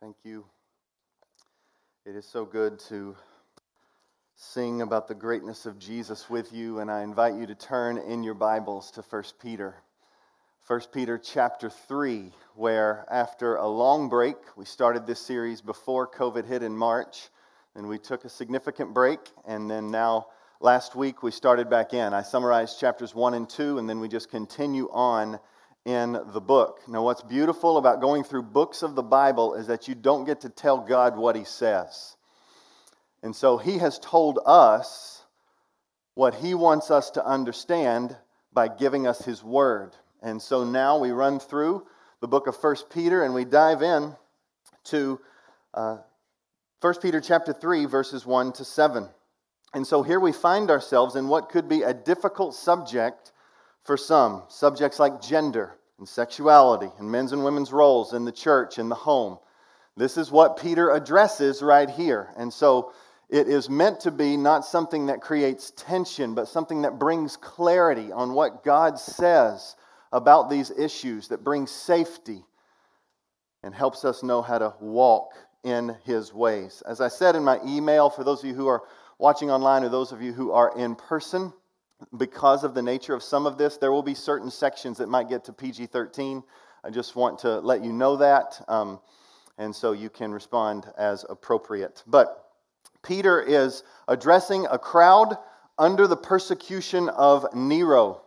Thank you. It is so good to sing about the greatness of Jesus with you, and I invite you to turn in your Bibles to 1 Peter. 1 Peter chapter 3, where after a long break, we started this series before COVID hit in March, and we took a significant break, and then now last week we started back in. I summarized chapters 1 and 2, and then we just continue on in the book. Now, what's beautiful about going through books of the Bible is that you don't get to tell God what He says. And so He has told us what He wants us to understand by giving us His Word. And so now we run through the book of First Peter and we dive in to uh, 1 Peter chapter 3, verses 1 to 7. And so here we find ourselves in what could be a difficult subject for some subjects like gender and sexuality and men's and women's roles in the church and the home. This is what Peter addresses right here. And so it is meant to be not something that creates tension, but something that brings clarity on what God says about these issues, that brings safety and helps us know how to walk in his ways. As I said in my email, for those of you who are watching online or those of you who are in person, because of the nature of some of this, there will be certain sections that might get to PG 13. I just want to let you know that, um, and so you can respond as appropriate. But Peter is addressing a crowd under the persecution of Nero,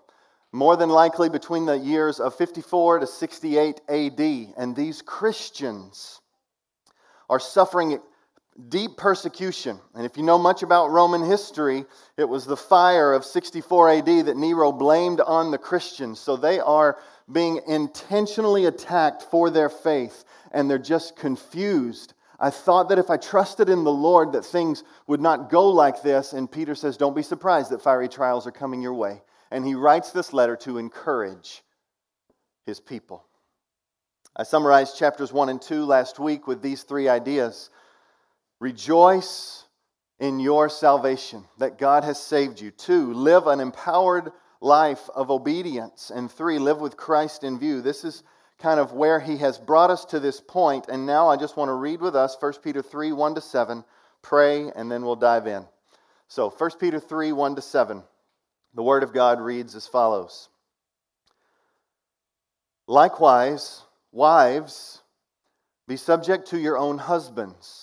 more than likely between the years of 54 to 68 AD. And these Christians are suffering deep persecution. And if you know much about Roman history, it was the fire of 64 AD that Nero blamed on the Christians. So they are being intentionally attacked for their faith, and they're just confused. I thought that if I trusted in the Lord that things would not go like this, and Peter says, Don't be surprised that fiery trials are coming your way. And he writes this letter to encourage his people. I summarized chapters 1 and 2 last week with these three ideas. Rejoice in your salvation, that God has saved you. Two, live an empowered life of obedience. And three, live with Christ in view. This is kind of where he has brought us to this point. And now I just want to read with us 1 Peter 3 1 to 7, pray, and then we'll dive in. So 1 Peter 3 1 to 7, the Word of God reads as follows Likewise, wives, be subject to your own husbands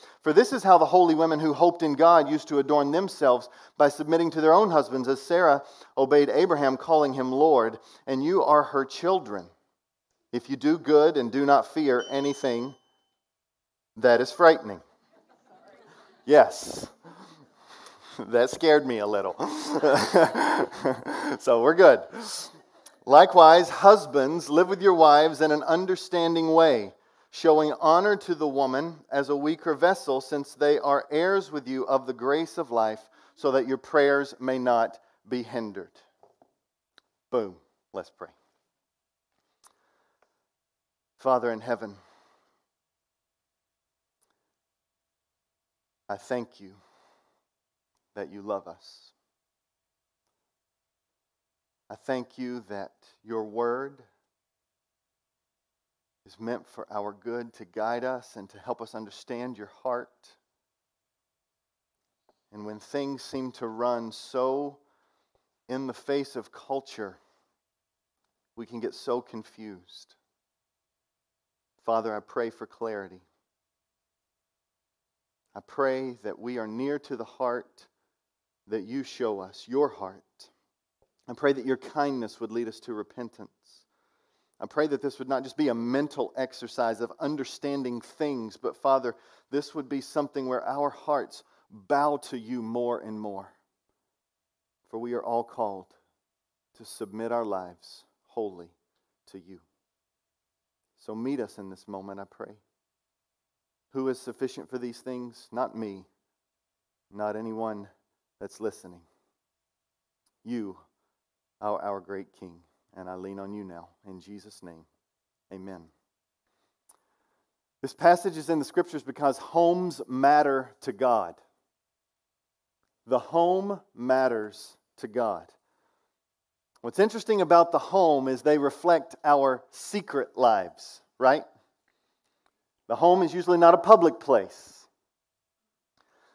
For this is how the holy women who hoped in God used to adorn themselves by submitting to their own husbands, as Sarah obeyed Abraham, calling him Lord, and you are her children. If you do good and do not fear anything that is frightening. Yes. That scared me a little. so we're good. Likewise, husbands, live with your wives in an understanding way showing honor to the woman as a weaker vessel, since they are heirs with you of the grace of life, so that your prayers may not be hindered. Boom. Let's pray. Father in heaven, I thank you that you love us. I thank you that your word is meant for our good to guide us and to help us understand your heart. And when things seem to run so in the face of culture, we can get so confused. Father, I pray for clarity. I pray that we are near to the heart that you show us, your heart. I pray that your kindness would lead us to repentance. I pray that this would not just be a mental exercise of understanding things, but Father, this would be something where our hearts bow to you more and more. For we are all called to submit our lives wholly to you. So meet us in this moment, I pray. Who is sufficient for these things? Not me, not anyone that's listening. You, our, our great King. And I lean on you now. In Jesus' name, amen. This passage is in the scriptures because homes matter to God. The home matters to God. What's interesting about the home is they reflect our secret lives, right? The home is usually not a public place.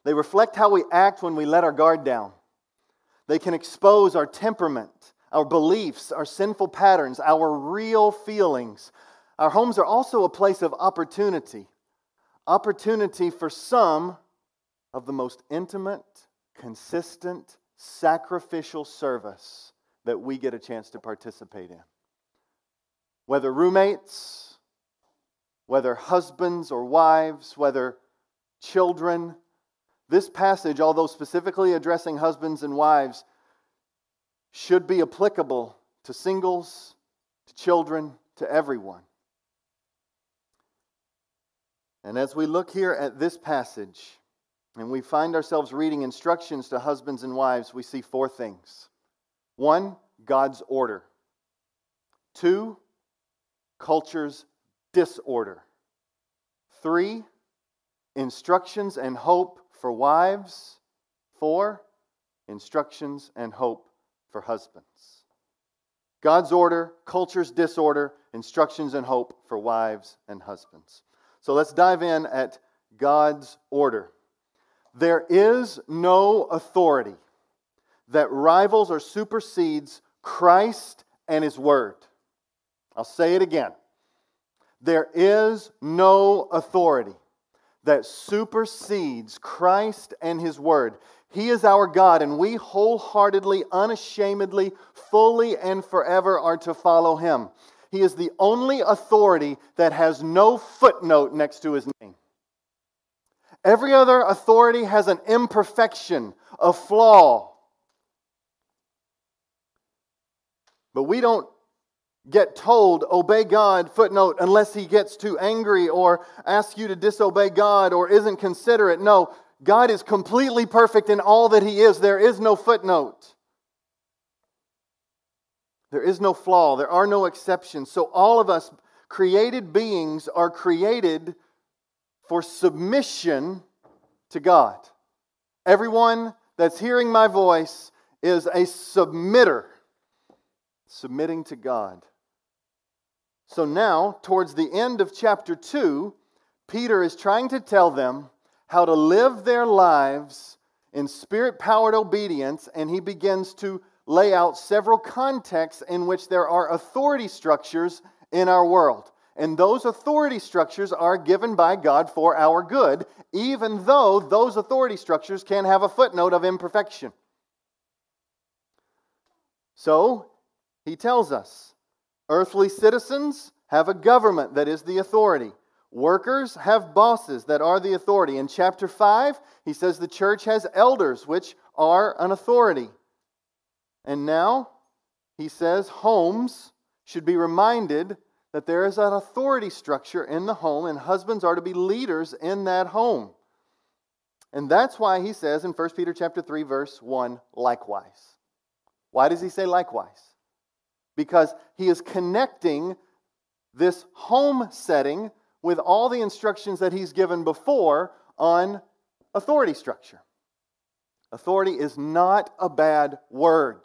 They reflect how we act when we let our guard down. They can expose our temperament, our beliefs, our sinful patterns, our real feelings. Our homes are also a place of opportunity. Opportunity for some of the most intimate, consistent, sacrificial service that we get a chance to participate in. Whether roommates, whether husbands or wives, whether children. This passage, although specifically addressing husbands and wives, should be applicable to singles, to children, to everyone. And as we look here at this passage, and we find ourselves reading instructions to husbands and wives, we see four things. One, God's order. Two, culture's disorder. Three, instructions and hope for wives. Four, instructions and hope for husbands. God's order, culture's disorder, instructions and hope for wives and husbands. So let's dive in at God's order. There is no authority that rivals or supersedes Christ and His Word. I'll say it again. There is no authority that supersedes Christ and His Word. He is our God, and we wholeheartedly, unashamedly, fully, and forever are to follow Him. He is the only authority that has no footnote next to His name. Every other authority has an imperfection, a flaw. But we don't get told, obey God, footnote, unless he gets too angry or asks you to disobey God or isn't considerate. No, God is completely perfect in all that he is. There is no footnote. There is no flaw. There are no exceptions. So, all of us created beings are created for submission to God. Everyone that's hearing my voice is a submitter, submitting to God. So now, towards the end of chapter 2, Peter is trying to tell them how to live their lives in spirit powered obedience, and he begins to lay out several contexts in which there are authority structures in our world. And those authority structures are given by God for our good, even though those authority structures can have a footnote of imperfection. So, he tells us Earthly citizens have a government that is the authority. Workers have bosses that are the authority. In chapter 5, he says the church has elders, which are an authority. And now he says homes should be reminded that there is an authority structure in the home, and husbands are to be leaders in that home. And that's why he says in 1 Peter chapter 3, verse 1, likewise. Why does he say likewise? because he is connecting this home setting with all the instructions that he's given before on authority structure. Authority is not a bad word,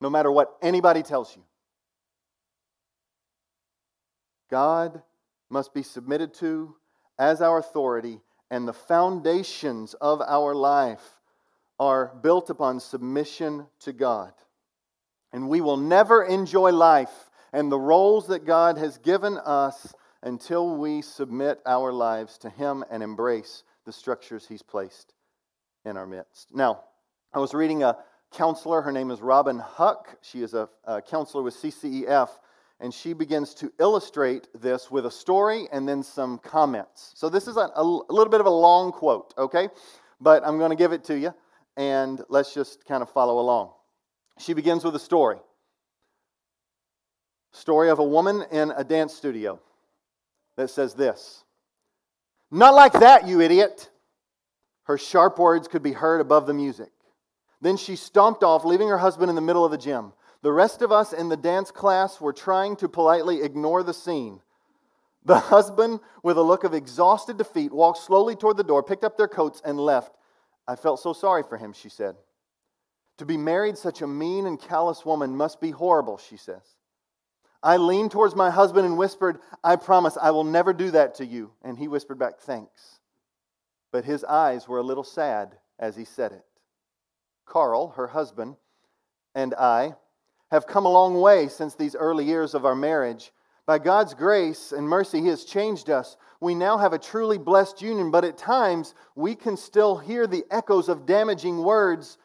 no matter what anybody tells you. God must be submitted to as our authority, and the foundations of our life are built upon submission to God. And we will never enjoy life and the roles that God has given us until we submit our lives to Him and embrace the structures He's placed in our midst. Now, I was reading a counselor. Her name is Robin Huck. She is a, a counselor with CCEF, and she begins to illustrate this with a story and then some comments. So, this is a, a little bit of a long quote, okay? But I'm going to give it to you, and let's just kind of follow along. She begins with a story. Story of a woman in a dance studio that says this. Not like that, you idiot. Her sharp words could be heard above the music. Then she stomped off, leaving her husband in the middle of the gym. The rest of us in the dance class were trying to politely ignore the scene. The husband, with a look of exhausted defeat, walked slowly toward the door, picked up their coats, and left. I felt so sorry for him, she said. To be married such a mean and callous woman must be horrible, she says. I leaned towards my husband and whispered, I promise I will never do that to you. And he whispered back, Thanks. But his eyes were a little sad as he said it. Carl, her husband, and I have come a long way since these early years of our marriage. By God's grace and mercy, He has changed us. We now have a truly blessed union, but at times we can still hear the echoes of damaging words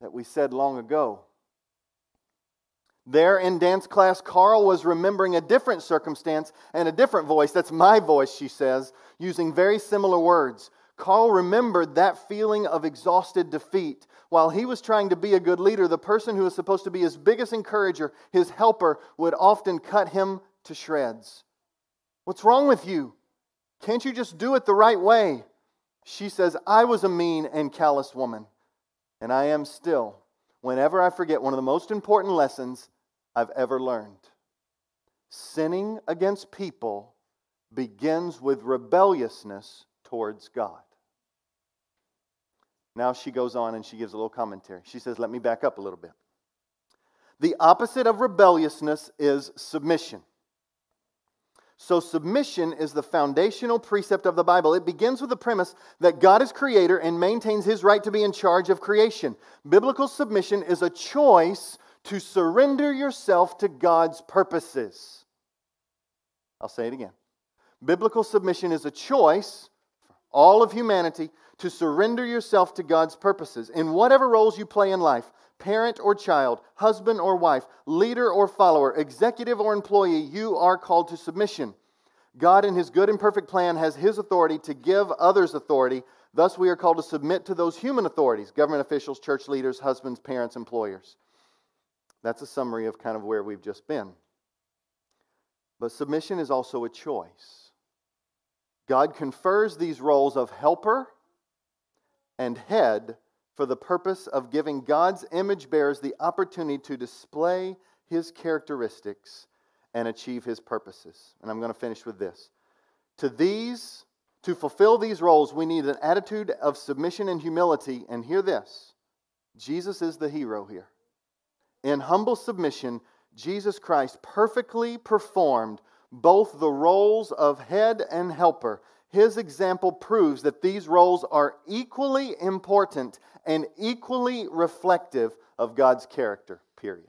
that we said long ago. There in dance class, Carl was remembering a different circumstance and a different voice. That's my voice, she says, using very similar words. Carl remembered that feeling of exhausted defeat. While he was trying to be a good leader, the person who was supposed to be his biggest encourager, his helper, would often cut him to shreds. What's wrong with you? Can't you just do it the right way? She says, I was a mean and callous woman, and I am still, whenever I forget one of the most important lessons I've ever learned. Sinning against people begins with rebelliousness towards God. Now she goes on and she gives a little commentary. She says, Let me back up a little bit. The opposite of rebelliousness is submission. So, submission is the foundational precept of the Bible. It begins with the premise that God is creator and maintains his right to be in charge of creation. Biblical submission is a choice to surrender yourself to God's purposes. I'll say it again. Biblical submission is a choice for all of humanity to surrender yourself to God's purposes in whatever roles you play in life parent or child, husband or wife, leader or follower, executive or employee, you are called to submission. God, in His good and perfect plan, has His authority to give others authority. Thus, we are called to submit to those human authorities government officials, church leaders, husbands, parents, employers. That's a summary of kind of where we've just been. But submission is also a choice. God confers these roles of helper and head for the purpose of giving God's image bearers the opportunity to display his characteristics and achieve his purposes. And I'm going to finish with this. To these, to fulfill these roles, we need an attitude of submission and humility. And hear this Jesus is the hero here. In humble submission, Jesus Christ perfectly performed both the roles of head and helper his example proves that these roles are equally important and equally reflective of God's character, period.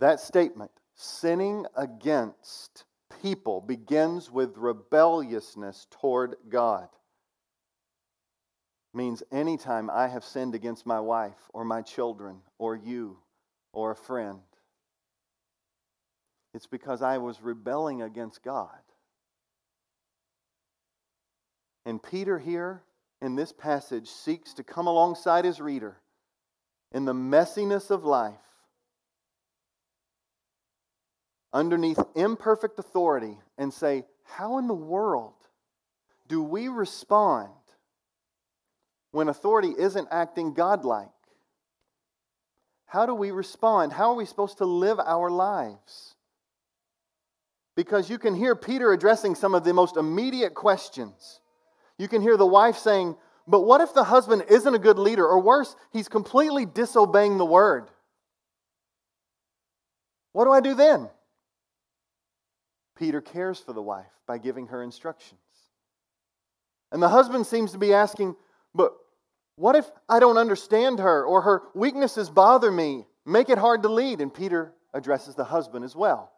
That statement, sinning against people, begins with rebelliousness toward God. Means anytime I have sinned against my wife or my children or you or a friend, it's because I was rebelling against God. And Peter, here in this passage, seeks to come alongside his reader in the messiness of life, underneath imperfect authority, and say, How in the world do we respond when authority isn't acting godlike? How do we respond? How are we supposed to live our lives? because you can hear Peter addressing some of the most immediate questions. You can hear the wife saying, But what if the husband isn't a good leader? Or worse, he's completely disobeying the word? What do I do then? Peter cares for the wife by giving her instructions. And the husband seems to be asking, But what if I don't understand her or her weaknesses bother me, make it hard to lead? And Peter addresses the husband as well.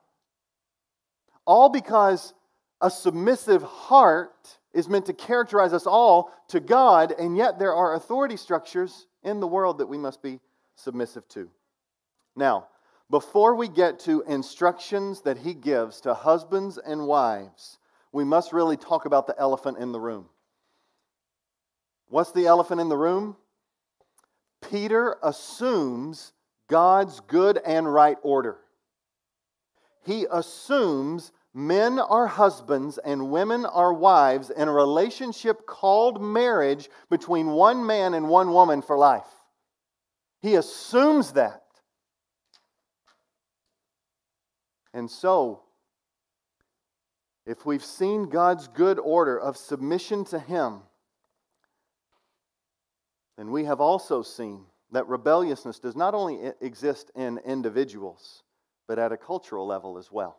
All because a submissive heart is meant to characterize us all to God, and yet there are authority structures in the world that we must be submissive to. Now, before we get to instructions that he gives to husbands and wives, we must really talk about the elephant in the room. What's the elephant in the room? Peter assumes God's good and right order. He assumes men are husbands and women are wives in a relationship called marriage between one man and one woman for life. He assumes that. And so, if we've seen God's good order of submission to Him, then we have also seen that rebelliousness does not only exist in individuals, but at a cultural level as well.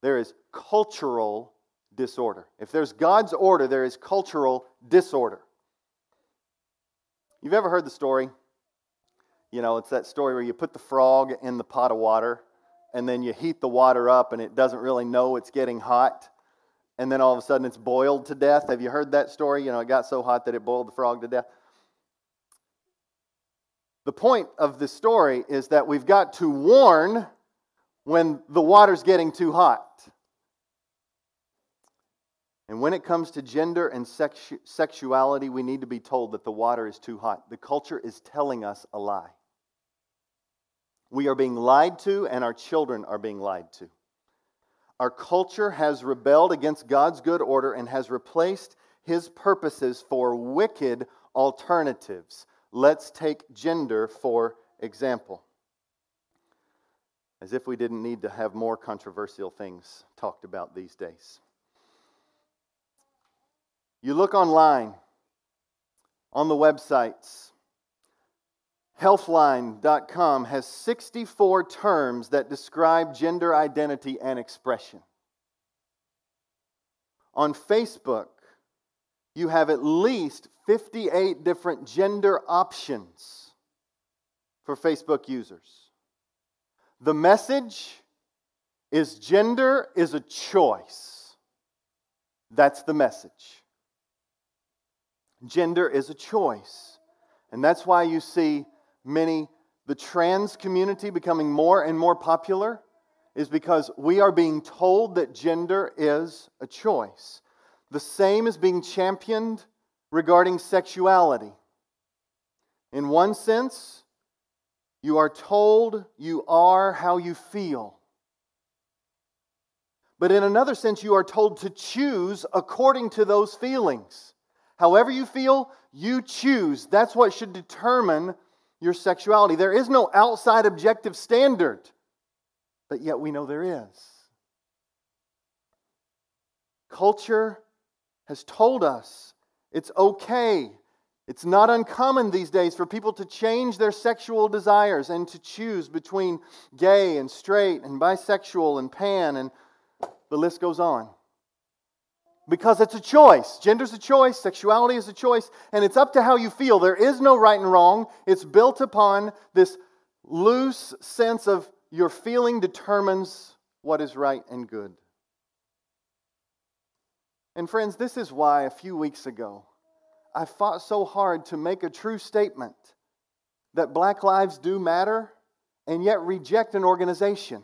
There is cultural disorder. If there's God's order, there is cultural disorder. You've ever heard the story? You know, it's that story where you put the frog in the pot of water and then you heat the water up and it doesn't really know it's getting hot. And then all of a sudden it's boiled to death. Have you heard that story? You know, it got so hot that it boiled the frog to death. The point of this story is that we've got to warn when the water's getting too hot. And when it comes to gender and sexu- sexuality, we need to be told that the water is too hot. The culture is telling us a lie. We are being lied to, and our children are being lied to. Our culture has rebelled against God's good order and has replaced his purposes for wicked alternatives. Let's take gender for example. As if we didn't need to have more controversial things talked about these days. You look online, on the websites, Healthline.com has 64 terms that describe gender identity and expression. On Facebook, you have at least 58 different gender options for Facebook users. The message is gender is a choice. That's the message. Gender is a choice. And that's why you see many, the trans community becoming more and more popular is because we are being told that gender is a choice. The same is being championed regarding sexuality. In one sense, you are told you are how you feel. But in another sense, you are told to choose according to those feelings. However you feel, you choose. That's what should determine your sexuality. There is no outside objective standard, but yet we know there is. Culture has told us it's okay. It's not uncommon these days for people to change their sexual desires and to choose between gay and straight and bisexual and pan, and the list goes on because it's a choice. Gender's a choice, sexuality is a choice, and it's up to how you feel. There is no right and wrong. It's built upon this loose sense of your feeling determines what is right and good. And friends, this is why a few weeks ago I fought so hard to make a true statement that black lives do matter and yet reject an organization.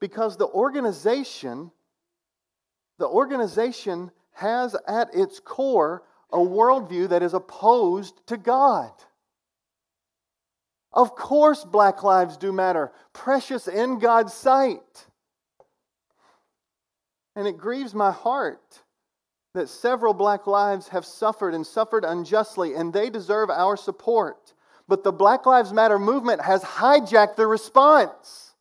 Because the organization the organization has at its core a worldview that is opposed to God. Of course, black lives do matter, precious in God's sight. And it grieves my heart that several black lives have suffered and suffered unjustly, and they deserve our support. But the Black Lives Matter movement has hijacked the response.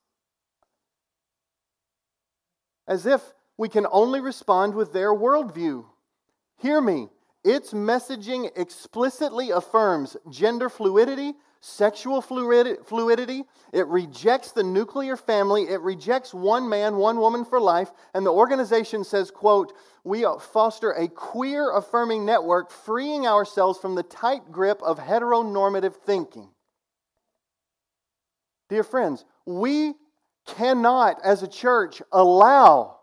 As if we can only respond with their worldview. Hear me. Its messaging explicitly affirms gender fluidity, sexual fluidity. It rejects the nuclear family. It rejects one man, one woman for life. And the organization says, quote, we foster a queer affirming network, freeing ourselves from the tight grip of heteronormative thinking. Dear friends, we cannot, as a church, allow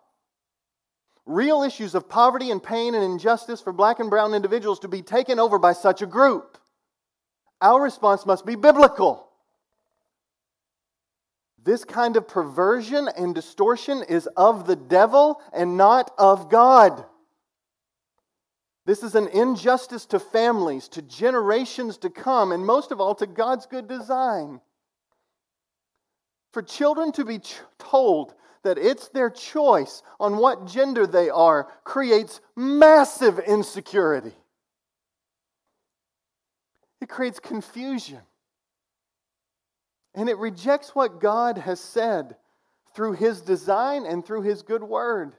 real issues of poverty and pain and injustice for black and brown individuals to be taken over by such a group. Our response must be biblical. This kind of perversion and distortion is of the devil and not of God. This is an injustice to families, to generations to come, and most of all to God's good design. For children to be told that it's their choice on what gender they are creates massive insecurity. It creates confusion. And it rejects what God has said through His design and through His good word.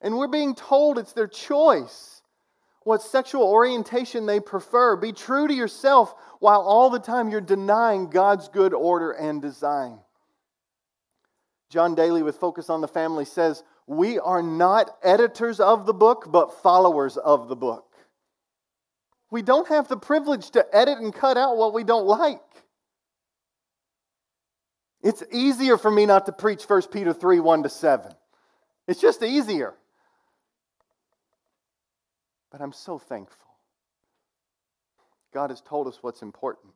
And we're being told it's their choice what sexual orientation they prefer. Be true to yourself while all the time you're denying God's good order and design. John Daly, with Focus on the Family, says, We are not editors of the book, but followers of the book. We don't have the privilege to edit and cut out what we don't like. It's easier for me not to preach 1 Peter 3 1 to 7. It's just easier. But I'm so thankful. God has told us what's important.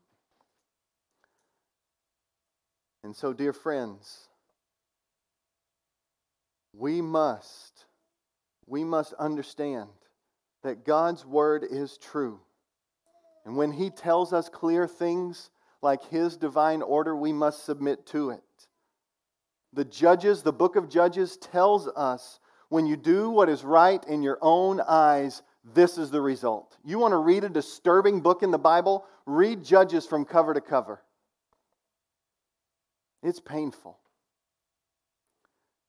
And so, dear friends, we must, we must understand that God's word is true. And when He tells us clear things, like His divine order, we must submit to it. The Judges, the book of Judges tells us when you do what is right in your own eyes, this is the result. You want to read a disturbing book in the Bible? Read Judges from cover to cover. It's painful.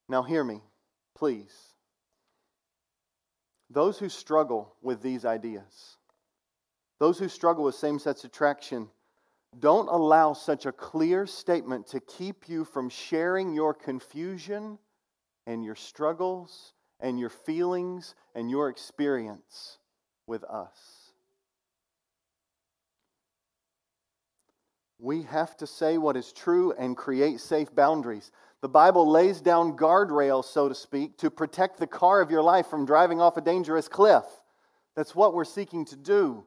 Now, hear me, please. Those who struggle with these ideas, those who struggle with same sex attraction, don't allow such a clear statement to keep you from sharing your confusion and your struggles and your feelings and your experience with us. We have to say what is true and create safe boundaries. The Bible lays down guardrails, so to speak, to protect the car of your life from driving off a dangerous cliff. That's what we're seeking to do.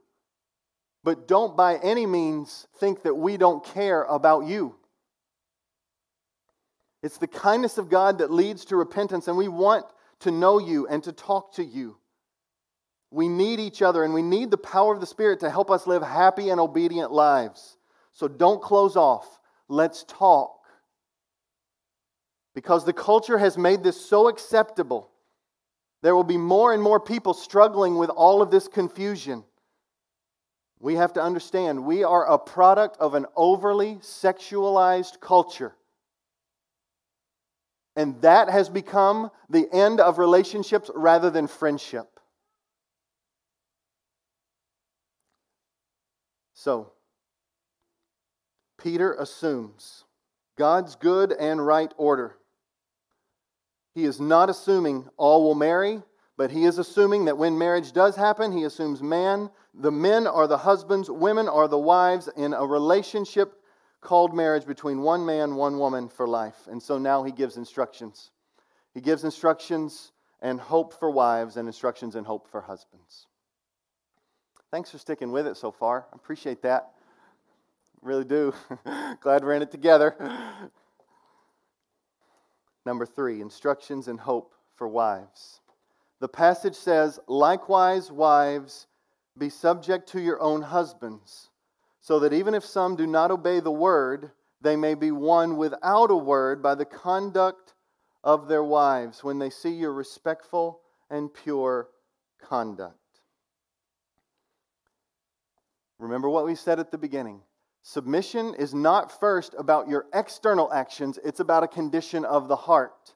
But don't by any means think that we don't care about you. It's the kindness of God that leads to repentance, and we want to know you and to talk to you. We need each other, and we need the power of the Spirit to help us live happy and obedient lives. So don't close off. Let's talk. Because the culture has made this so acceptable, there will be more and more people struggling with all of this confusion. We have to understand we are a product of an overly sexualized culture. And that has become the end of relationships rather than friendship. So, Peter assumes God's good and right order. He is not assuming all will marry, but he is assuming that when marriage does happen, he assumes man the men are the husbands, women are the wives in a relationship called marriage between one man, one woman for life. And so now he gives instructions. He gives instructions and hope for wives and instructions and hope for husbands. Thanks for sticking with it so far. I appreciate that. Really do. Glad we're in it together. Number three, instructions and hope for wives. The passage says, Likewise, wives, be subject to your own husbands, so that even if some do not obey the word, they may be won without a word by the conduct of their wives when they see your respectful and pure conduct. Remember what we said at the beginning. Submission is not first about your external actions, it's about a condition of the heart.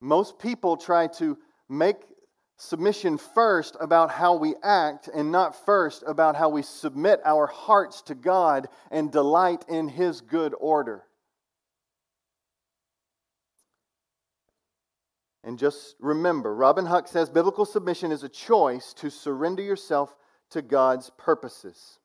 Most people try to make submission first about how we act and not first about how we submit our hearts to God and delight in His good order. And just remember, Robin Huck says biblical submission is a choice to surrender yourself to God's purposes.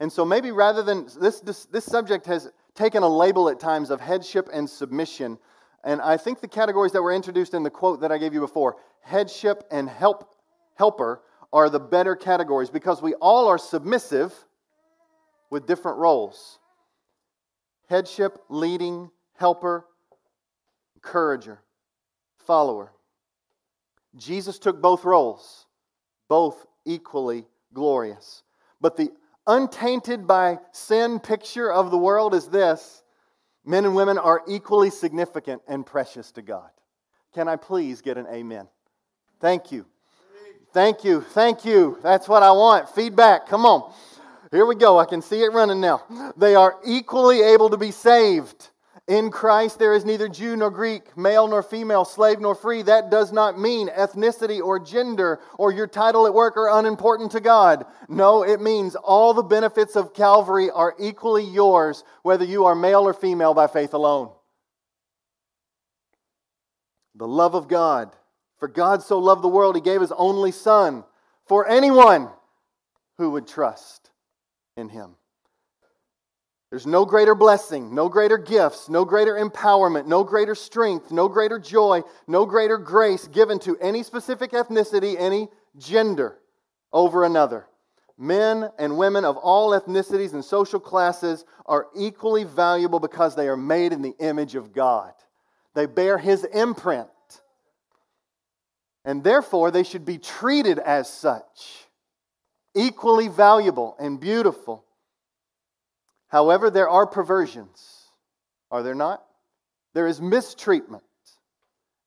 And so maybe rather than this, this, this subject has taken a label at times of headship and submission. And I think the categories that were introduced in the quote that I gave you before headship and help, helper are the better categories because we all are submissive with different roles headship, leading, helper, encourager, follower. Jesus took both roles, both equally glorious. But the untainted by sin picture of the world is this Men and women are equally significant and precious to God. Can I please get an amen? Thank you. Thank you. Thank you. That's what I want. Feedback. Come on. Here we go. I can see it running now. They are equally able to be saved. In Christ, there is neither Jew nor Greek, male nor female, slave nor free. That does not mean ethnicity or gender or your title at work are unimportant to God. No, it means all the benefits of Calvary are equally yours, whether you are male or female by faith alone. The love of God. For God so loved the world, he gave his only Son for anyone who would trust in him. There's no greater blessing, no greater gifts, no greater empowerment, no greater strength, no greater joy, no greater grace given to any specific ethnicity, any gender over another. Men and women of all ethnicities and social classes are equally valuable because they are made in the image of God. They bear His imprint. And therefore, they should be treated as such, equally valuable and beautiful. However, there are perversions, are there not? There is mistreatment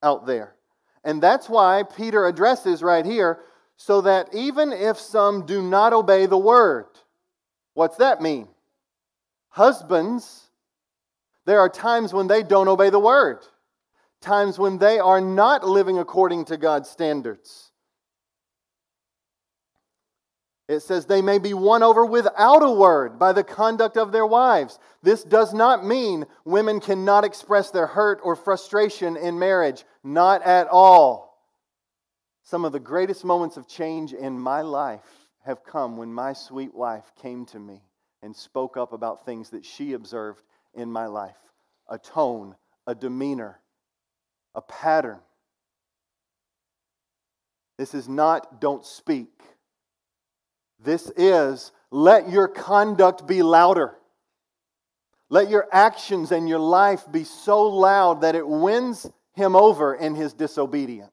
out there. And that's why Peter addresses right here so that even if some do not obey the word, what's that mean? Husbands, there are times when they don't obey the word, times when they are not living according to God's standards. It says they may be won over without a word by the conduct of their wives. This does not mean women cannot express their hurt or frustration in marriage. Not at all. Some of the greatest moments of change in my life have come when my sweet wife came to me and spoke up about things that she observed in my life a tone, a demeanor, a pattern. This is not don't speak. This is let your conduct be louder. Let your actions and your life be so loud that it wins him over in his disobedience.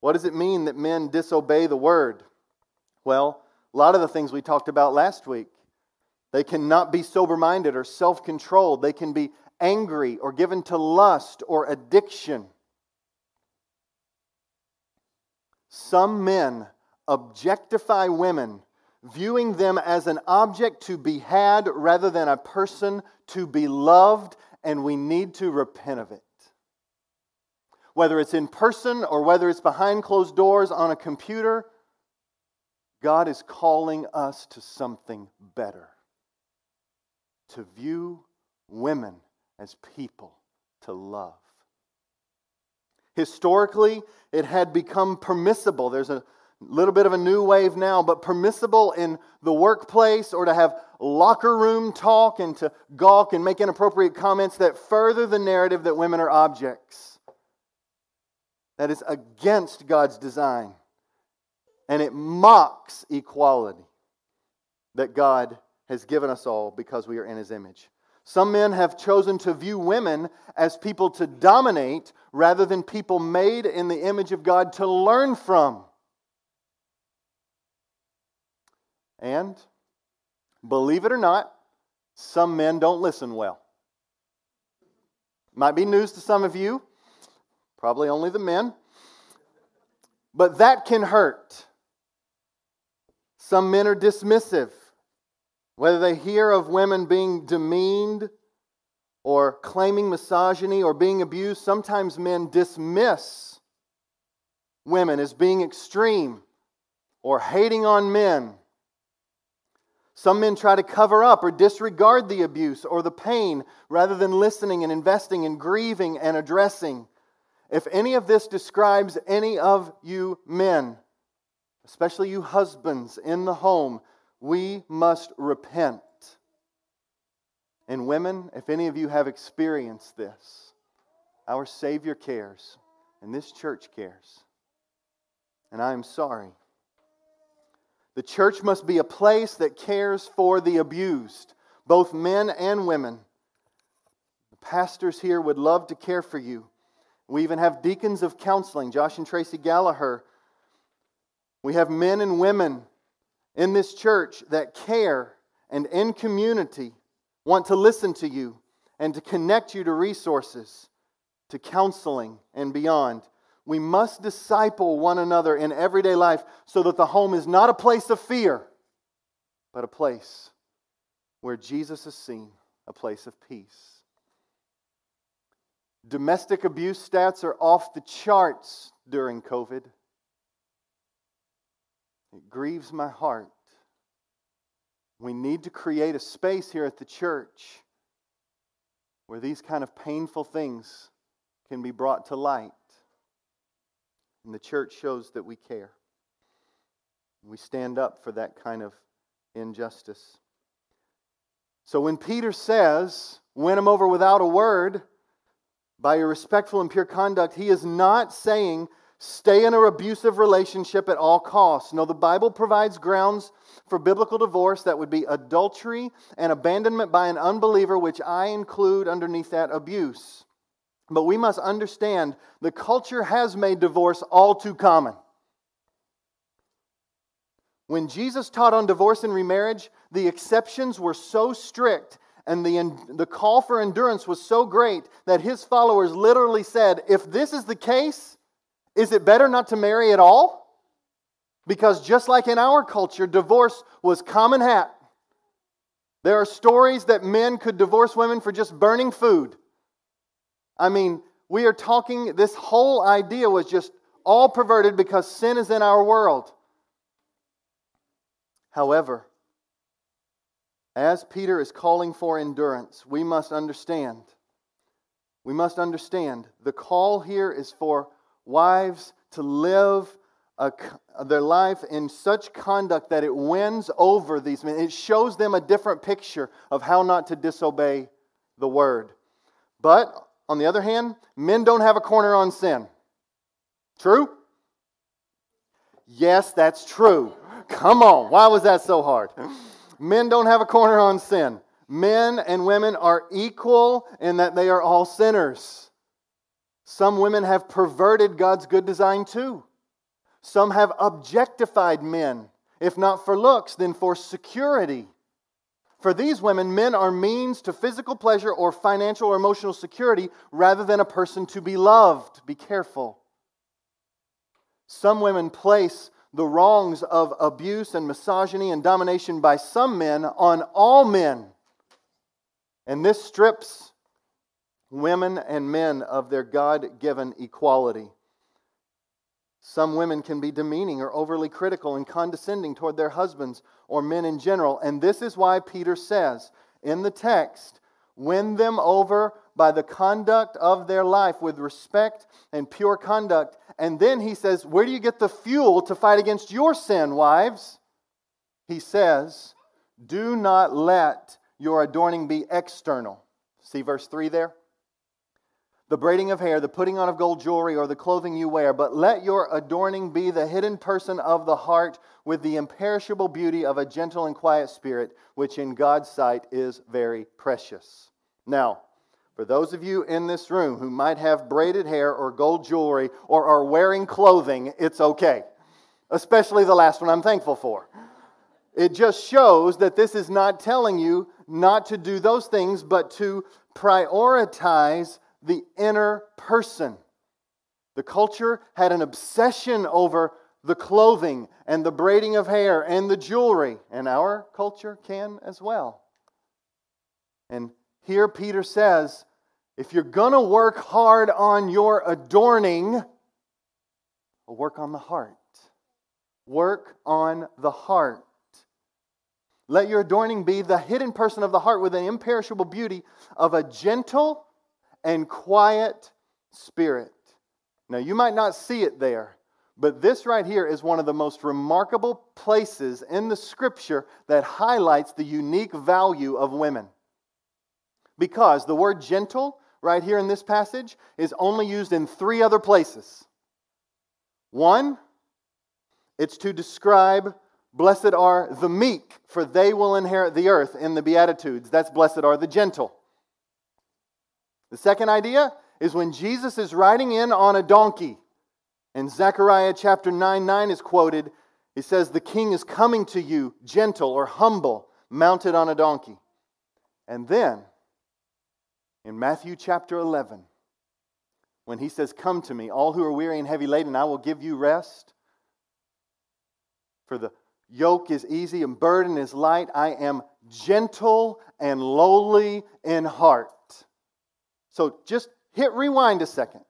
What does it mean that men disobey the word? Well, a lot of the things we talked about last week. They cannot be sober minded or self controlled. They can be angry or given to lust or addiction. Some men objectify women, viewing them as an object to be had rather than a person to be loved, and we need to repent of it. Whether it's in person or whether it's behind closed doors on a computer, God is calling us to something better. To view women as people to love. Historically, it had become permissible. There's a little bit of a new wave now, but permissible in the workplace or to have locker room talk and to gawk and make inappropriate comments that further the narrative that women are objects. That is against God's design. And it mocks equality that God has given us all because we are in His image. Some men have chosen to view women as people to dominate rather than people made in the image of God to learn from. And believe it or not, some men don't listen well. Might be news to some of you, probably only the men, but that can hurt. Some men are dismissive. Whether they hear of women being demeaned or claiming misogyny or being abused, sometimes men dismiss women as being extreme or hating on men some men try to cover up or disregard the abuse or the pain rather than listening and investing in grieving and addressing. If any of this describes any of you men, especially you husbands in the home, we must repent. And women, if any of you have experienced this, our Savior cares, and this church cares. And I am sorry. The church must be a place that cares for the abused, both men and women. The pastors here would love to care for you. We even have deacons of counseling, Josh and Tracy Gallagher. We have men and women in this church that care and in community want to listen to you and to connect you to resources, to counseling, and beyond. We must disciple one another in everyday life so that the home is not a place of fear, but a place where Jesus is seen, a place of peace. Domestic abuse stats are off the charts during COVID. It grieves my heart. We need to create a space here at the church where these kind of painful things can be brought to light. And the church shows that we care. We stand up for that kind of injustice. So when Peter says, win him over without a word, by your respectful and pure conduct, he is not saying stay in an abusive relationship at all costs. No, the Bible provides grounds for biblical divorce that would be adultery and abandonment by an unbeliever, which I include underneath that abuse. But we must understand the culture has made divorce all too common. When Jesus taught on divorce and remarriage, the exceptions were so strict and the, the call for endurance was so great that his followers literally said, If this is the case, is it better not to marry at all? Because just like in our culture, divorce was common hat. There are stories that men could divorce women for just burning food. I mean, we are talking, this whole idea was just all perverted because sin is in our world. However, as Peter is calling for endurance, we must understand. We must understand the call here is for wives to live a, their life in such conduct that it wins over these men. It shows them a different picture of how not to disobey the word. But on the other hand, men don't have a corner on sin. True? Yes, that's true. Come on. Why was that so hard? Men don't have a corner on sin. Men and women are equal in that they are all sinners. Some women have perverted God's good design too. Some have objectified men, if not for looks, then for security. For these women, men are means to physical pleasure or financial or emotional security rather than a person to be loved. Be careful. Some women place the wrongs of abuse and misogyny and domination by some men on all men. And this strips women and men of their God given equality. Some women can be demeaning or overly critical and condescending toward their husbands or men in general. And this is why Peter says in the text, win them over by the conduct of their life with respect and pure conduct. And then he says, Where do you get the fuel to fight against your sin, wives? He says, Do not let your adorning be external. See verse 3 there? The braiding of hair, the putting on of gold jewelry, or the clothing you wear, but let your adorning be the hidden person of the heart with the imperishable beauty of a gentle and quiet spirit, which in God's sight is very precious. Now, for those of you in this room who might have braided hair or gold jewelry or are wearing clothing, it's okay. Especially the last one I'm thankful for. It just shows that this is not telling you not to do those things, but to prioritize the inner person. The culture had an obsession over the clothing and the braiding of hair and the jewelry, and our culture can as well. And here, Peter says if you're going to work hard on your adorning, work on the heart. Work on the heart. Let your adorning be the hidden person of the heart with an imperishable beauty of a gentle and quiet spirit. Now, you might not see it there, but this right here is one of the most remarkable places in the scripture that highlights the unique value of women. Because the word gentle, right here in this passage, is only used in three other places. One, it's to describe blessed are the meek, for they will inherit the earth in the Beatitudes. That's blessed are the gentle. The second idea is when Jesus is riding in on a donkey, and Zechariah chapter 9 9 is quoted, he says, The king is coming to you, gentle or humble, mounted on a donkey. And then, in Matthew chapter 11, when he says, Come to me, all who are weary and heavy laden, I will give you rest. For the yoke is easy and burden is light. I am gentle and lowly in heart. So just hit rewind a second.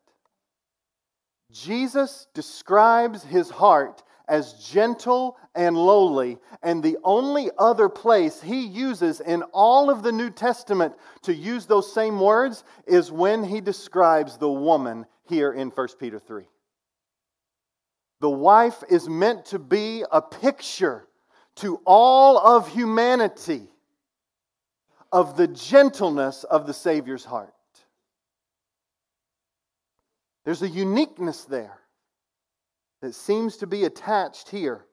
Jesus describes his heart as gentle and lowly, and the only other place he uses in all of the New Testament to use those same words is when he describes the woman here in 1 Peter 3. The wife is meant to be a picture to all of humanity of the gentleness of the Savior's heart. There's a uniqueness there that seems to be attached here.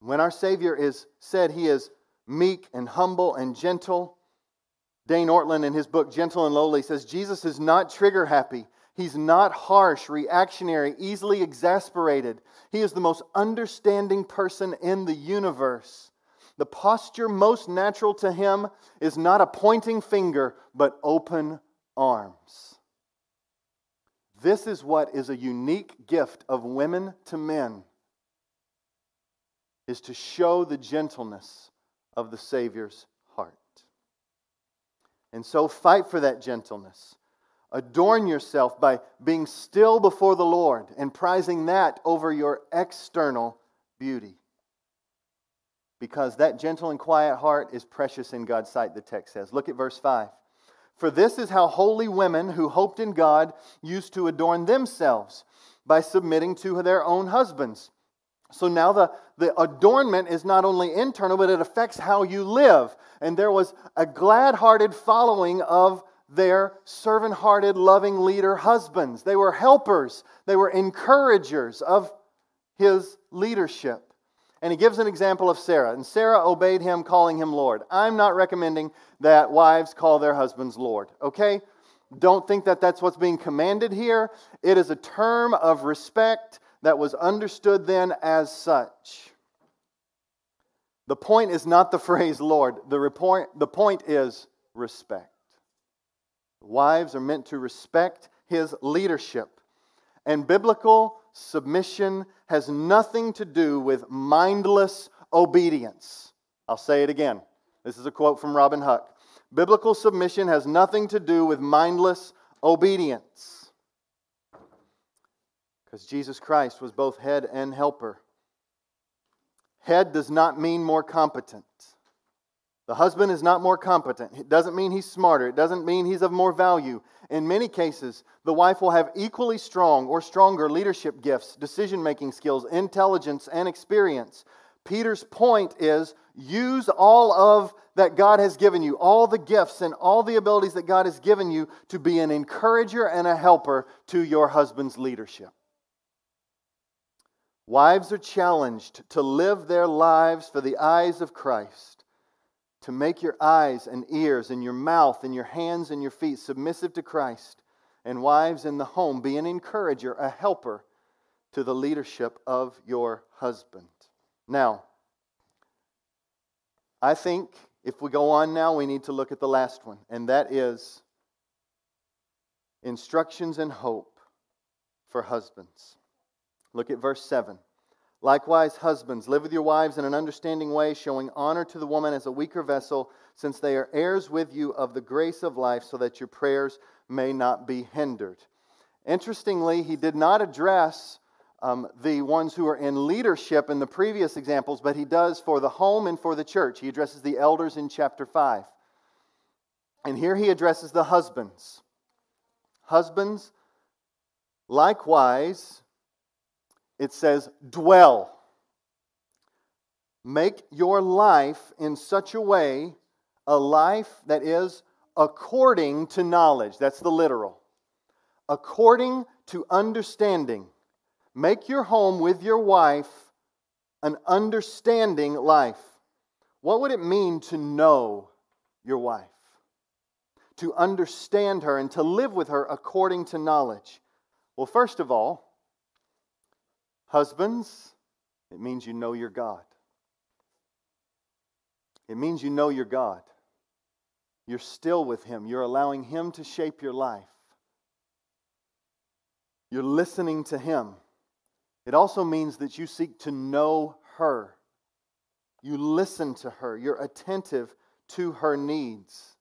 When our Savior is said he is meek and humble and gentle, Dane Ortlund in his book Gentle and Lowly says Jesus is not trigger happy. He's not harsh, reactionary, easily exasperated. He is the most understanding person in the universe. The posture most natural to him is not a pointing finger, but open arms. This is what is a unique gift of women to men is to show the gentleness of the Savior's heart. And so fight for that gentleness. Adorn yourself by being still before the Lord and prizing that over your external beauty. Because that gentle and quiet heart is precious in God's sight, the text says. Look at verse 5. For this is how holy women who hoped in God used to adorn themselves by submitting to their own husbands. So now the, the adornment is not only internal, but it affects how you live. And there was a glad hearted following of their servant hearted, loving leader husbands. They were helpers, they were encouragers of his leadership. And he gives an example of Sarah. And Sarah obeyed him, calling him Lord. I'm not recommending that wives call their husbands Lord, okay? Don't think that that's what's being commanded here. It is a term of respect that was understood then as such. The point is not the phrase Lord, the, report, the point is respect. Wives are meant to respect his leadership. And biblical submission has nothing to do with mindless obedience. I'll say it again. This is a quote from Robin Huck. Biblical submission has nothing to do with mindless obedience. Because Jesus Christ was both head and helper. Head does not mean more competent. The husband is not more competent. It doesn't mean he's smarter. It doesn't mean he's of more value. In many cases, the wife will have equally strong or stronger leadership gifts, decision making skills, intelligence, and experience. Peter's point is use all of that God has given you, all the gifts and all the abilities that God has given you to be an encourager and a helper to your husband's leadership. Wives are challenged to live their lives for the eyes of Christ to make your eyes and ears and your mouth and your hands and your feet submissive to Christ. And wives in the home, be an encourager, a helper to the leadership of your husband. Now, I think if we go on now, we need to look at the last one, and that is instructions and hope for husbands. Look at verse 7. Likewise, husbands, live with your wives in an understanding way, showing honor to the woman as a weaker vessel, since they are heirs with you of the grace of life, so that your prayers may not be hindered. Interestingly, he did not address um, the ones who are in leadership in the previous examples, but he does for the home and for the church. He addresses the elders in chapter 5. And here he addresses the husbands. Husbands, likewise, it says, dwell. Make your life in such a way, a life that is according to knowledge. That's the literal. According to understanding. Make your home with your wife an understanding life. What would it mean to know your wife? To understand her and to live with her according to knowledge? Well, first of all, Husbands, it means you know your God. It means you know your God. You're still with Him. You're allowing Him to shape your life. You're listening to Him. It also means that you seek to know her. You listen to her. You're attentive to her needs.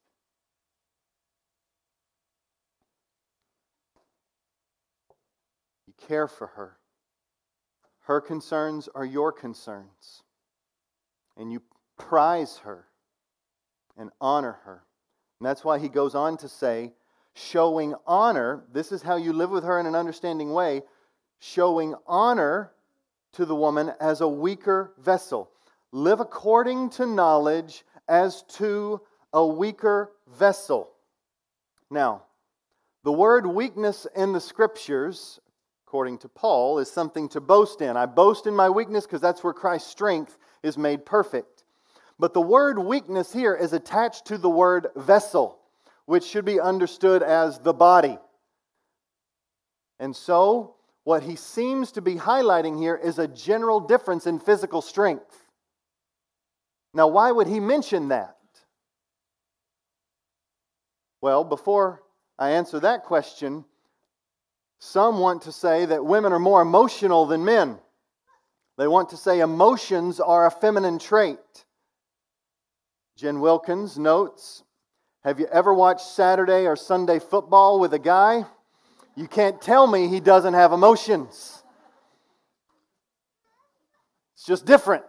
You care for her. Her concerns are your concerns. And you prize her and honor her. And that's why he goes on to say, showing honor, this is how you live with her in an understanding way, showing honor to the woman as a weaker vessel. Live according to knowledge as to a weaker vessel. Now, the word weakness in the scriptures, according to Paul, is something to boast in. I boast in my weakness because that's where Christ's strength is made perfect. But the word weakness here is attached to the word vessel, which should be understood as the body. And so, what he seems to be highlighting here is a general difference in physical strength. Now, why would he mention that? Well, before I answer that question, some want to say that women are more emotional than men. They want to say emotions are a feminine trait. Jen Wilkins notes Have you ever watched Saturday or Sunday football with a guy? You can't tell me he doesn't have emotions. It's just different.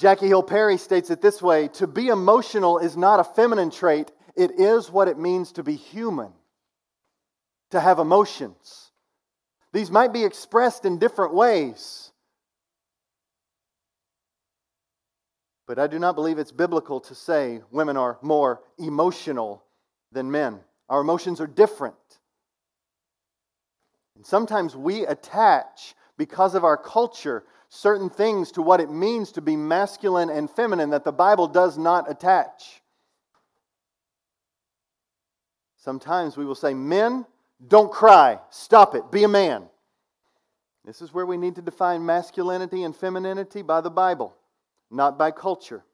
Jackie Hill Perry states it this way To be emotional is not a feminine trait, it is what it means to be human, to have emotions. These might be expressed in different ways. But I do not believe it's biblical to say women are more emotional than men. Our emotions are different. And sometimes we attach, because of our culture, certain things to what it means to be masculine and feminine that the Bible does not attach. Sometimes we will say, Men, don't cry. Stop it. Be a man. This is where we need to define masculinity and femininity by the Bible, not by culture.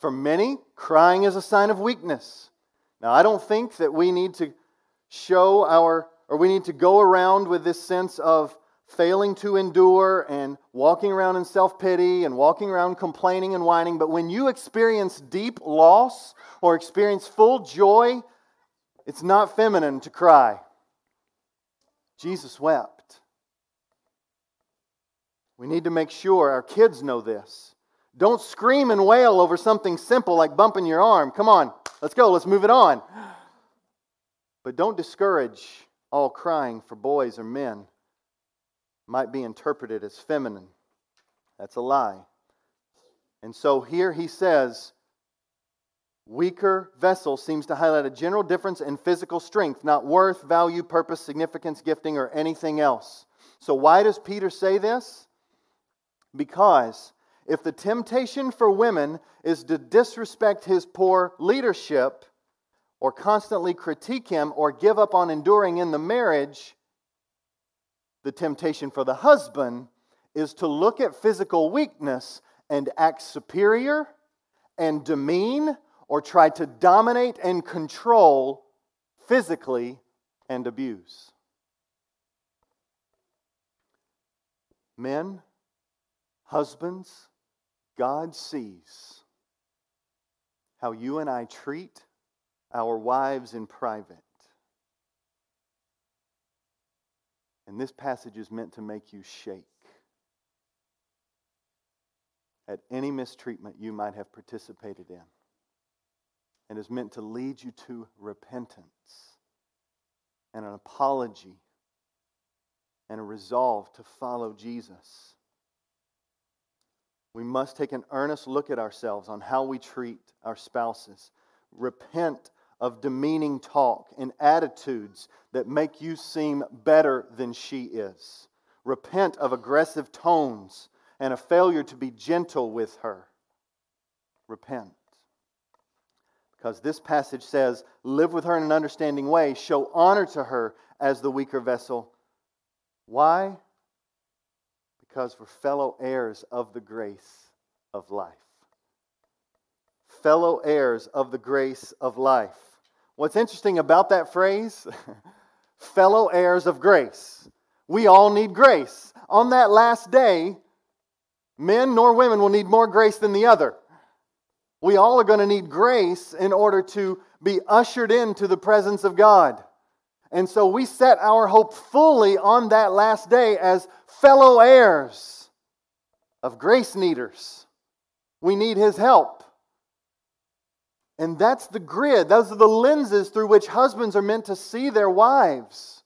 For many, crying is a sign of weakness. Now, I don't think that we need to show our, or we need to go around with this sense of failing to endure and walking around in self pity and walking around complaining and whining. But when you experience deep loss or experience full joy, it's not feminine to cry. Jesus wept. We need to make sure our kids know this. Don't scream and wail over something simple like bumping your arm. Come on, let's go, let's move it on. But don't discourage all crying for boys or men. Might be interpreted as feminine. That's a lie. And so here he says, weaker vessel seems to highlight a general difference in physical strength, not worth, value, purpose, significance, gifting, or anything else. So, why does Peter say this? Because if the temptation for women is to disrespect his poor leadership, or constantly critique him or give up on enduring in the marriage, the temptation for the husband is to look at physical weakness and act superior and demean or try to dominate and control physically and abuse. Men, husbands, God sees how you and I treat our wives in private. And this passage is meant to make you shake at any mistreatment you might have participated in, and is meant to lead you to repentance and an apology and a resolve to follow Jesus. We must take an earnest look at ourselves on how we treat our spouses. Repent of demeaning talk and attitudes that make you seem better than she is. Repent of aggressive tones and a failure to be gentle with her. Repent. Because this passage says, live with her in an understanding way, show honor to her as the weaker vessel. Why? Because we're fellow heirs of the grace of life. Fellow heirs of the grace of life. What's interesting about that phrase, fellow heirs of grace. We all need grace. On that last day, men nor women will need more grace than the other. We all are going to need grace in order to be ushered into the presence of God. And so we set our hope fully on that last day as fellow heirs of grace needers. We need His help. And that's the grid, those are the lenses through which husbands are meant to see their wives.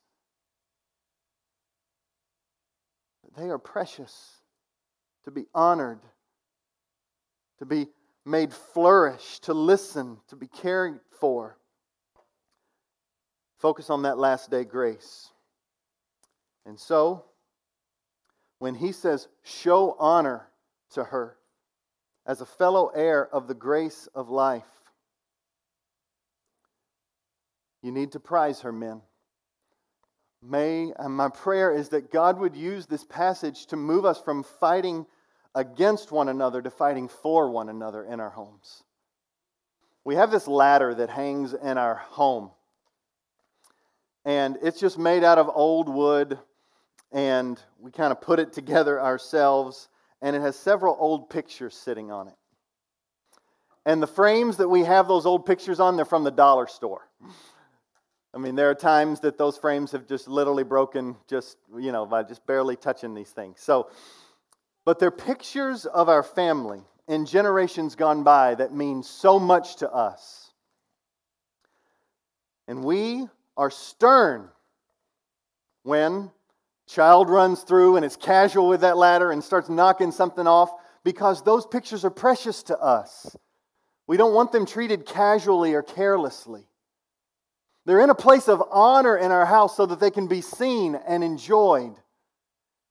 They are precious, to be honored, to be made flourish, to listen, to be cared for. Focus on that last day grace. And so, when he says, show honor to her as a fellow heir of the grace of life, you need to prize her, men. May, and my prayer is that God would use this passage to move us from fighting against one another to fighting for one another in our homes. We have this ladder that hangs in our home, and it's just made out of old wood, and we kind of put it together ourselves, and it has several old pictures sitting on it. And the frames that we have those old pictures on, they're from the dollar store. I mean, there are times that those frames have just literally broken just, you know, by just barely touching these things. So, but they're pictures of our family in generations gone by that mean so much to us. And we are stern when child runs through and is casual with that ladder and starts knocking something off because those pictures are precious to us. We don't want them treated casually or carelessly. They're in a place of honor in our house so that they can be seen and enjoyed.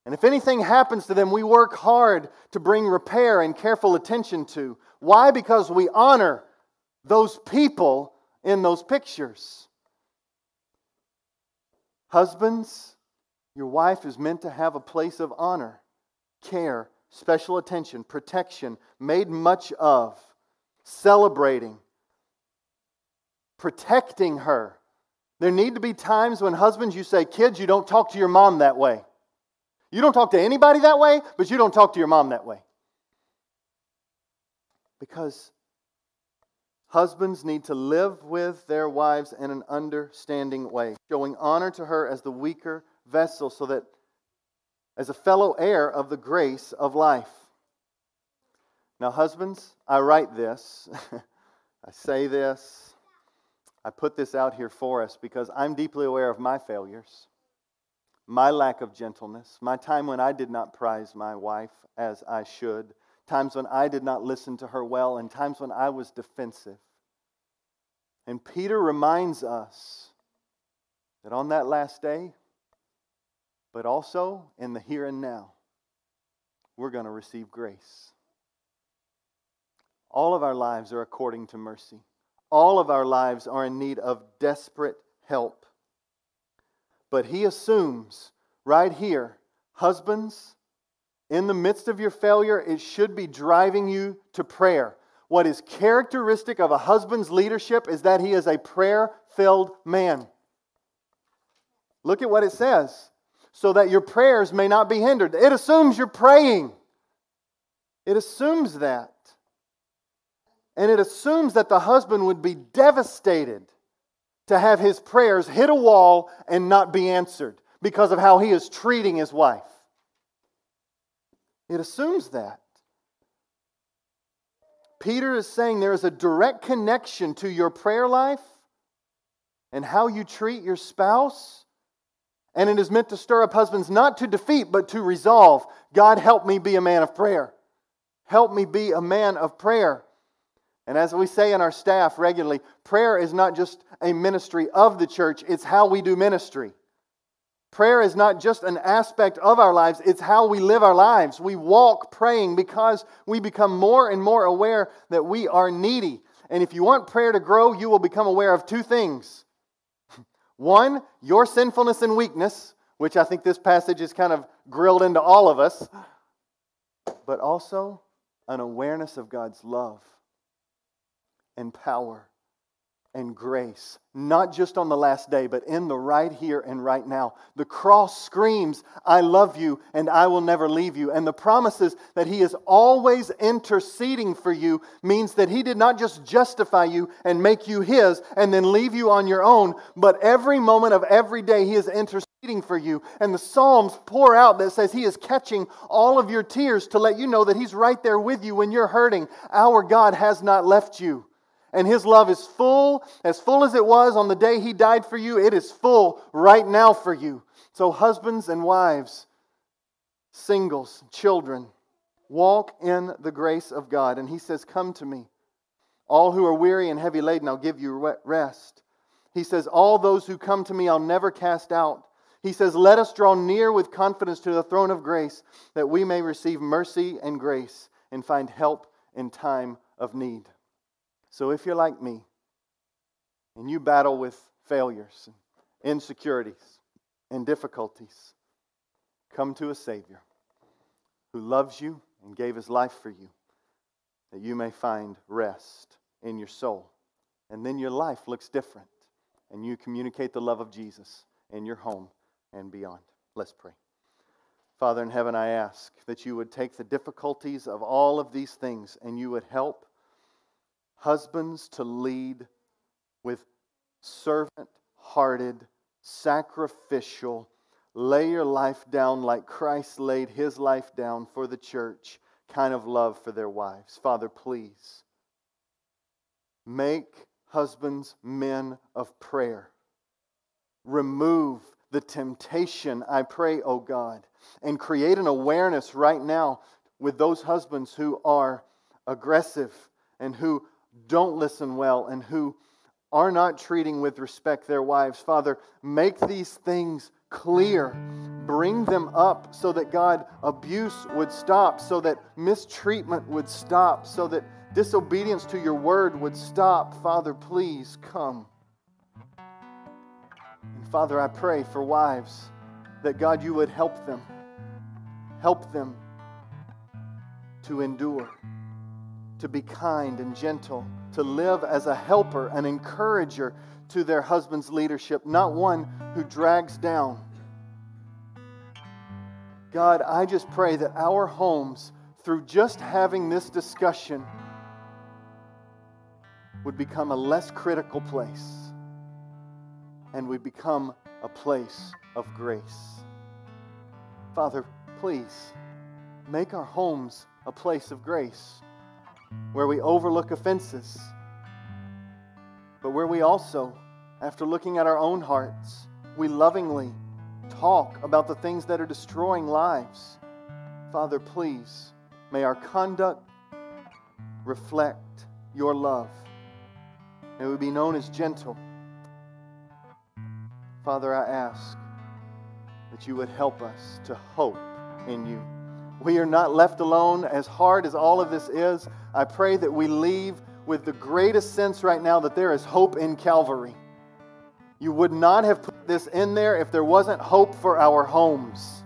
And if anything happens to them, we work hard to bring repair and careful attention to. Why? Because we honor those people in those pictures. Husbands, your wife is meant to have a place of honor, care, special attention, protection, made much of, celebrating, protecting her. There need to be times when husbands, you say, kids, you don't talk to your mom that way. You don't talk to anybody that way, but you don't talk to your mom that way. Because husbands need to live with their wives in an understanding way, showing honor to her as the weaker vessel, so that as a fellow heir of the grace of life. Now, husbands, I write this, I say this, I put this out here for us because I'm deeply aware of my failures my lack of gentleness, my time when I did not prize my wife as I should, times when I did not listen to her well, and times when I was defensive. And Peter reminds us that on that last day, but also in the here and now, we're going to receive grace. All of our lives are according to mercy. All of our lives are in need of desperate help. But he assumes right here, husbands, in the midst of your failure, it should be driving you to prayer. What is characteristic of a husband's leadership is that he is a prayer filled man. Look at what it says so that your prayers may not be hindered. It assumes you're praying, it assumes that. And it assumes that the husband would be devastated to have his prayers hit a wall and not be answered because of how he is treating his wife. It assumes that. Peter is saying there is a direct connection to your prayer life and how you treat your spouse. And it is meant to stir up husbands not to defeat, but to resolve. God, help me be a man of prayer. Help me be a man of prayer. And as we say in our staff regularly, prayer is not just a ministry of the church, it's how we do ministry. Prayer is not just an aspect of our lives, it's how we live our lives. We walk praying because we become more and more aware that we are needy. And if you want prayer to grow, you will become aware of two things. One, your sinfulness and weakness, which I think this passage is kind of grilled into all of us, but also an awareness of God's love and power and grace, not just on the last day, but in the right here and right now. The cross screams, I love you and I will never leave you. And the promises that He is always interceding for you means that He did not just justify you and make you His and then leave you on your own, but every moment of every day He is interceding for you. And the Psalms pour out that says He is catching all of your tears to let you know that He's right there with you when you're hurting. Our God has not left you. And his love is full, as full as it was on the day he died for you, it is full right now for you. So, husbands and wives, singles, children, walk in the grace of God. And he says, Come to me. All who are weary and heavy laden, I'll give you rest. He says, All those who come to me, I'll never cast out. He says, Let us draw near with confidence to the throne of grace that we may receive mercy and grace and find help in time of need. So if you're like me and you battle with failures, and insecurities, and difficulties, come to a Savior who loves you and gave his life for you that you may find rest in your soul. And then your life looks different and you communicate the love of Jesus in your home and beyond. Let's pray. Father in heaven, I ask that you would take the difficulties of all of these things and you would help husbands to lead with servant hearted, sacrificial, lay your life down like Christ laid his life down for the church kind of love for their wives. Father, please make husbands men of prayer. Remove the temptation, I pray, O God, and create an awareness right now with those husbands who are aggressive and who don't listen well and who are not treating with respect their wives. Father, make these things clear. Bring them up so that God, abuse would stop, so that mistreatment would stop, so that disobedience to your word would stop. Father, please come. And Father, I pray for wives that God, you would help them. Help them to endure to be kind and gentle, to live as a helper, an encourager to their husband's leadership, not one who drags down. God, I just pray that our homes, through just having this discussion, would become a less critical place and we become a place of grace. Father, please make our homes a place of grace where we overlook offenses, but where we also, after looking at our own hearts, we lovingly talk about the things that are destroying lives. Father, please, may our conduct reflect your love. May we be known as gentle. Father, I ask that you would help us to hope in you. We are not left alone. As hard as all of this is, I pray that we leave with the greatest sense right now that there is hope in Calvary. You would not have put this in there if there wasn't hope for our homes.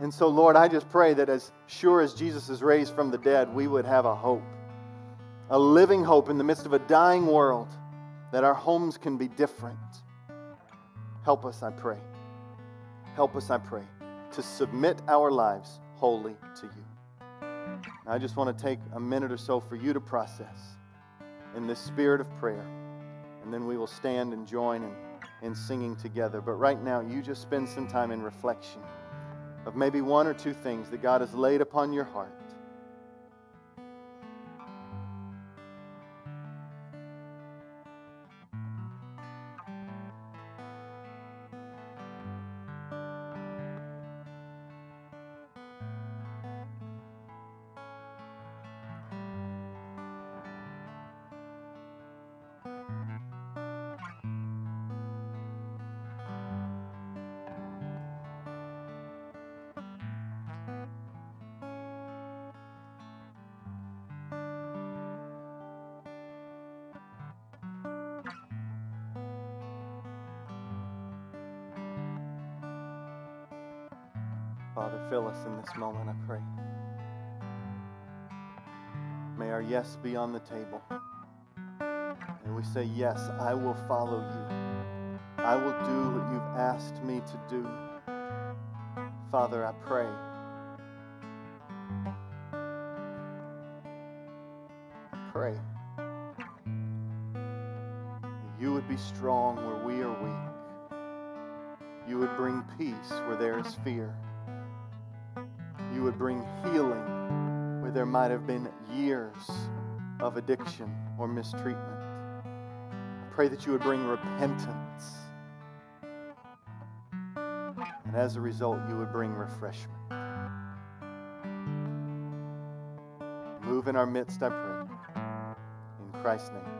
And so, Lord, I just pray that as sure as Jesus is raised from the dead, we would have a hope, a living hope in the midst of a dying world, that our homes can be different. Help us, I pray. Help us, I pray, to submit our lives wholly to you. I just want to take a minute or so for you to process in this spirit of prayer, and then we will stand and join in, in singing together. But right now, you just spend some time in reflection of maybe one or two things that God has laid upon your heart yes be on the table. And we say, Yes, I will follow you. I will do what you've asked me to do. Father, I pray. Pray. You would be strong where we are weak. You would bring peace where there is fear. You would bring healing where there might have been years of addiction or mistreatment. I pray that you would bring repentance. And as a result, you would bring refreshment. Move in our midst, I pray. In Christ's name.